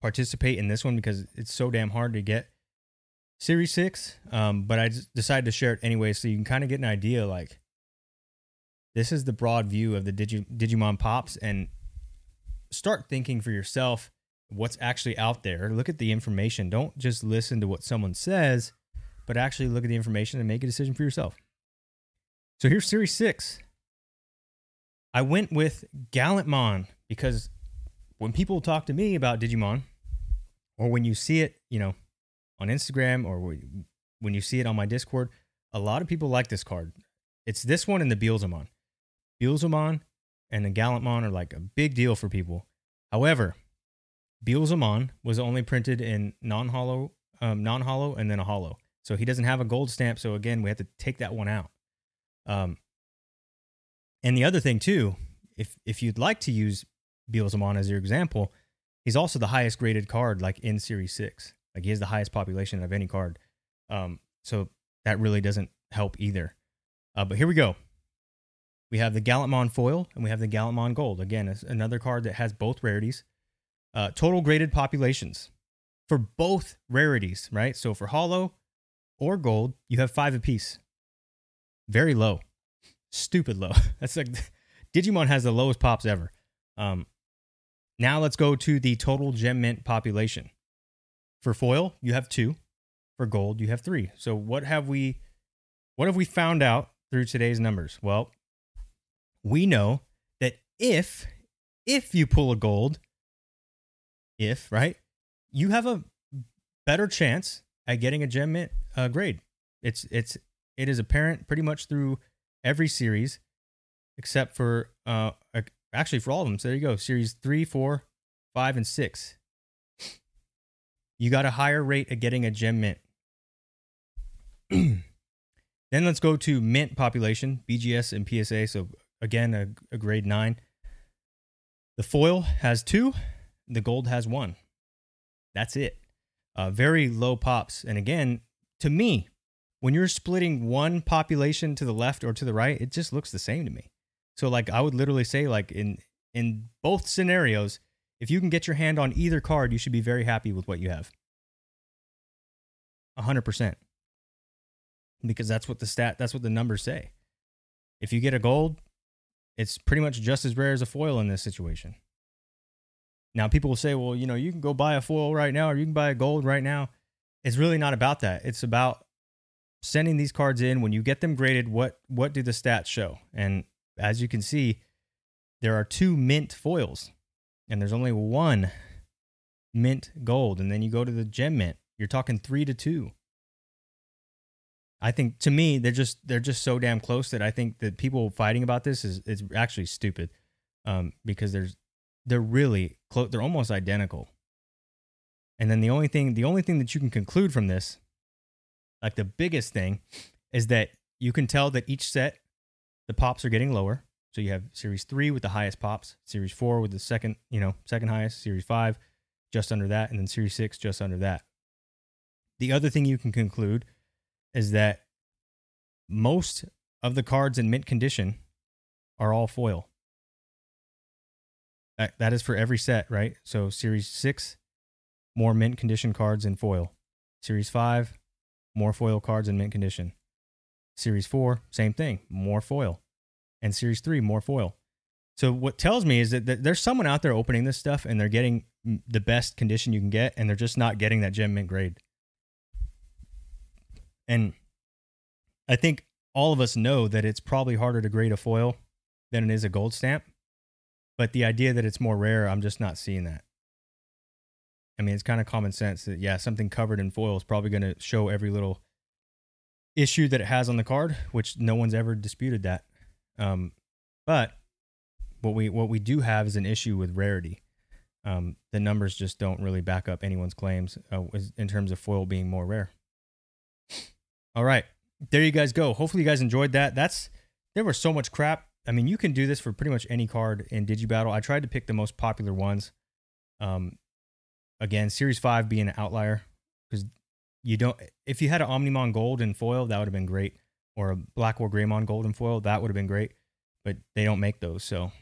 participate in this one because it's so damn hard to get. Series six, um, but I decided to share it anyway, so you can kind of get an idea. Like, this is the broad view of the Digi- Digimon pops, and start thinking for yourself what's actually out there. Look at the information. Don't just listen to what someone says, but actually look at the information and make a decision for yourself. So here's Series 6. I went with Gallantmon because when people talk to me about Digimon, or when you see it, you know, on Instagram or when you see it on my Discord, a lot of people like this card. It's this one and the Beelzemon. Beelzemon and the Gallantmon are like a big deal for people. However, Beelzemon was only printed in non-holo, um, non-holo, and then a hollow. So he doesn't have a gold stamp. So again, we have to take that one out. Um, and the other thing too, if if you'd like to use Beelzemon as your example, he's also the highest graded card, like in Series Six. Like he has the highest population of any card. Um, so that really doesn't help either. Uh, but here we go. We have the Gallantmon foil and we have the Gallantmon gold. Again, another card that has both rarities. Uh, total graded populations for both rarities, right? So for holo or gold, you have five apiece. Very low. Stupid low. That's like Digimon has the lowest pops ever. Um, now let's go to the total gem mint population. For foil, you have two. For gold, you have three. So what have we what have we found out through today's numbers? Well, we know that if if you pull a gold, if right, you have a better chance at getting a gem mint uh, grade. It's it's it is apparent pretty much through every series except for uh actually for all of them. So there you go. Series three, four, five, and six. You got a higher rate of getting a gem mint. then let's go to mint population, BGS and PSA. So again, a, a grade nine. The foil has two, the gold has one. That's it. Uh, very low pops. And again, to me, when you're splitting one population to the left or to the right, it just looks the same to me. So like I would literally say like in in both scenarios, if you can get your hand on either card, you should be very happy with what you have. A 100%. Because that's what the stat that's what the numbers say. If you get a gold, it's pretty much just as rare as a foil in this situation. Now people will say, "Well, you know, you can go buy a foil right now or you can buy a gold right now." It's really not about that. It's about sending these cards in when you get them graded what what do the stats show? And as you can see, there are two mint foils and there's only one mint gold and then you go to the gem mint. You're talking 3 to 2. I think to me they're just they're just so damn close that I think that people fighting about this is is actually stupid. Um, because there's they're really close they're almost identical. And then the only thing the only thing that you can conclude from this like the biggest thing is that you can tell that each set the pops are getting lower. So you have series 3 with the highest pops, series 4 with the second, you know, second highest, series 5 just under that and then series 6 just under that. The other thing you can conclude is that most of the cards in mint condition are all foil. That, that is for every set, right? So series 6 more mint condition cards in foil. Series 5 more foil cards in mint condition. Series 4 same thing, more foil. And series 3 more foil. So what tells me is that, that there's someone out there opening this stuff and they're getting the best condition you can get and they're just not getting that gem mint grade. And I think all of us know that it's probably harder to grade a foil than it is a gold stamp. But the idea that it's more rare, I'm just not seeing that. I mean, it's kind of common sense that, yeah, something covered in foil is probably going to show every little issue that it has on the card, which no one's ever disputed that. Um, but what we what we do have is an issue with rarity. Um, the numbers just don't really back up anyone's claims uh, in terms of foil being more rare. All right, there you guys go. Hopefully, you guys enjoyed that. That's there was so much crap. I mean, you can do this for pretty much any card in Digibattle. I tried to pick the most popular ones. Um, again, Series Five being an outlier because you don't. If you had an Omnimon Gold and foil, that would have been great, or a Black War Greymon Gold and foil, that would have been great. But they don't make those, so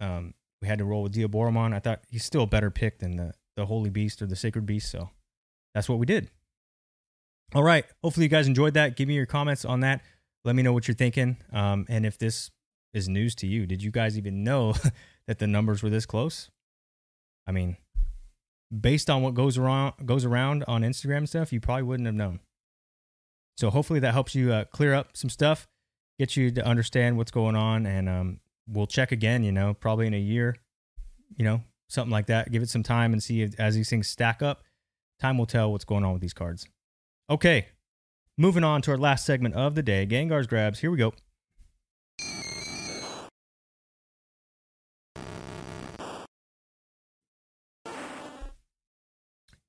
um, we had to roll with Diaboromon. I thought he's still a better pick than the the Holy Beast or the Sacred Beast, so that's what we did. All right. Hopefully, you guys enjoyed that. Give me your comments on that. Let me know what you're thinking. Um, and if this is news to you, did you guys even know that the numbers were this close? I mean, based on what goes around goes around on Instagram and stuff, you probably wouldn't have known. So hopefully that helps you uh, clear up some stuff, get you to understand what's going on, and um, we'll check again. You know, probably in a year, you know, something like that. Give it some time and see if, as these things stack up. Time will tell what's going on with these cards. Okay, moving on to our last segment of the day Gengar's grabs. Here we go.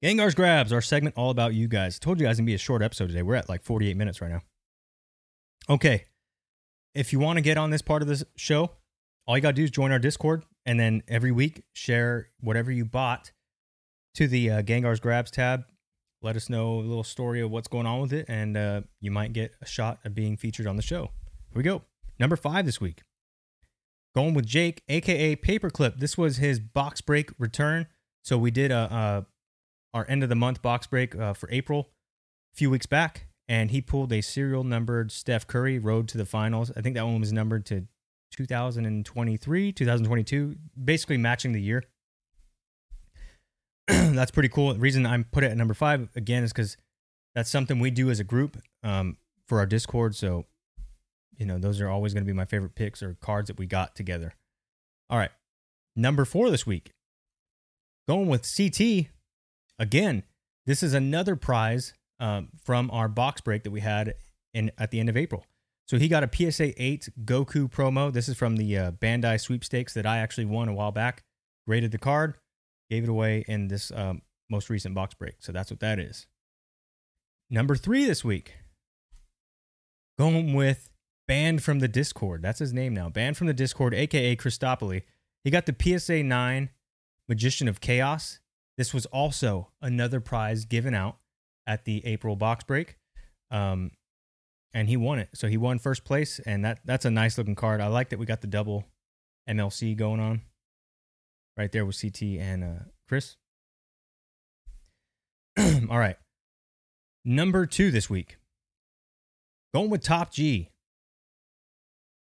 Gengar's grabs, our segment all about you guys. I told you guys it's going to be a short episode today. We're at like 48 minutes right now. Okay, if you want to get on this part of this show, all you got to do is join our Discord and then every week share whatever you bought to the uh, Gengar's grabs tab let us know a little story of what's going on with it, and uh, you might get a shot of being featured on the show. Here we go. Number five this week. Going with Jake, aka Paperclip. This was his box break return. So we did a, a our end of the month box break uh, for April a few weeks back, and he pulled a serial numbered Steph Curry Road to the Finals. I think that one was numbered to 2023, 2022, basically matching the year. that's pretty cool. The reason I'm put it at number five again is because that's something we do as a group um, for our Discord. So, you know, those are always going to be my favorite picks or cards that we got together. All right, number four this week. Going with CT again. This is another prize um, from our box break that we had in at the end of April. So he got a PSA 8 Goku promo. This is from the uh, Bandai sweepstakes that I actually won a while back. Graded the card, gave it away in this um, most recent box break. So that's what that is. Number three this week. Going with Banned from the Discord. That's his name now. Banned from the Discord, aka Christopoli. He got the PSA 9 Magician of Chaos. This was also another prize given out at the April box break. Um, and he won it. So he won first place, and that that's a nice looking card. I like that we got the double MLC going on right there with CT and uh, Chris. All right. Number two this week. Going with Top G,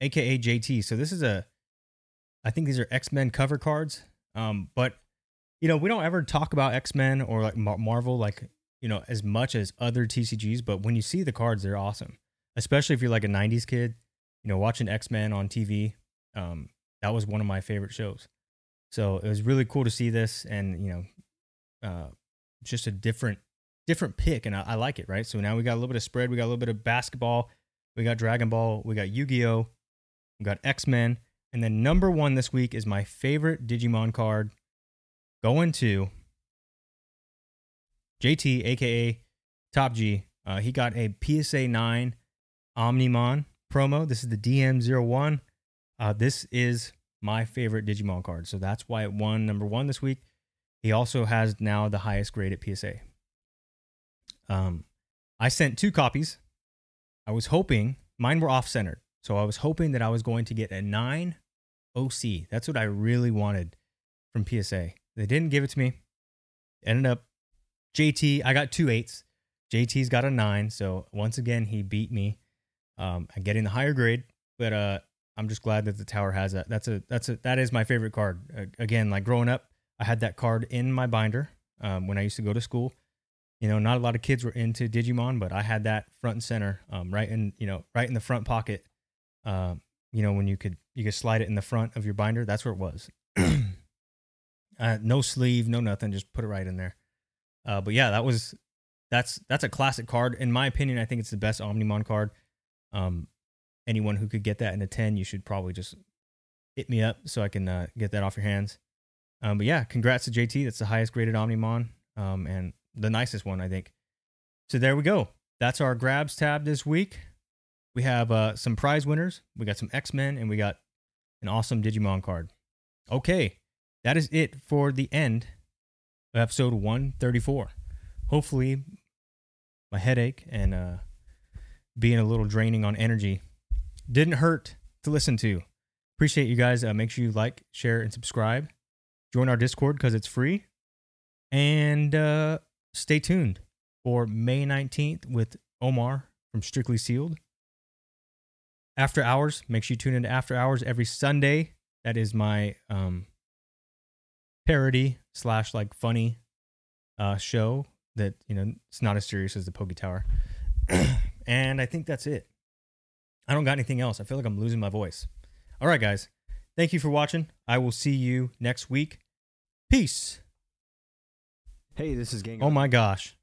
aka JT. So this is a, I think these are X Men cover cards. Um, but you know we don't ever talk about X Men or like Marvel like you know as much as other TCGs. But when you see the cards, they're awesome. Especially if you're like a '90s kid, you know, watching X Men on TV. Um, that was one of my favorite shows. So it was really cool to see this, and you know, uh, just a different different pick, and I, I like it. Right. So now we got a little bit of spread. We got a little bit of basketball. We got Dragon Ball. We got Yu Gi Oh. We got X Men. And then number one this week is my favorite Digimon card going to JT, aka Top G. Uh, he got a PSA 9 Omnimon promo. This is the DM01. Uh, this is my favorite Digimon card. So that's why it won number one this week. He also has now the highest grade at PSA. Um, I sent two copies. I was hoping mine were off centered. So I was hoping that I was going to get a 9 OC. That's what I really wanted from PSA. They didn't give it to me. Ended up JT, I got two eights. JT's got a nine. So once again, he beat me. Um, I'm getting the higher grade, but uh, I'm just glad that the tower has that. That's a that's a that is my favorite card. Uh, again, like growing up, I had that card in my binder um, when I used to go to school. You know, not a lot of kids were into Digimon, but I had that front and center, um, right in you know, right in the front pocket. Um, you know, when you could you could slide it in the front of your binder. That's where it was. Uh, no sleeve, no nothing. Just put it right in there. Uh, but yeah, that was that's that's a classic card in my opinion. I think it's the best Omnimon card. Um, anyone who could get that in a ten, you should probably just hit me up so I can uh, get that off your hands. Um, but yeah, congrats to JT. That's the highest graded Omnimon, um, and the nicest one, I think. So there we go. That's our grabs tab this week. We have uh, some prize winners. We got some X Men, and we got an awesome Digimon card. Okay, that is it for the end of episode 134. Hopefully, my headache and uh, being a little draining on energy didn't hurt to listen to. Appreciate you guys. Uh, make sure you like, share, and subscribe. Join our Discord because it's free. And uh, stay tuned for May 19th with Omar from Strictly Sealed. After Hours, make sure you tune in to After Hours every Sunday. That is my um, parody slash like funny uh, show that you know it's not as serious as the PokeTower. and I think that's it. I don't got anything else. I feel like I'm losing my voice. All right, guys. Thank you for watching. I will see you next week. Peace. Hey, this is Gang. Oh my gosh.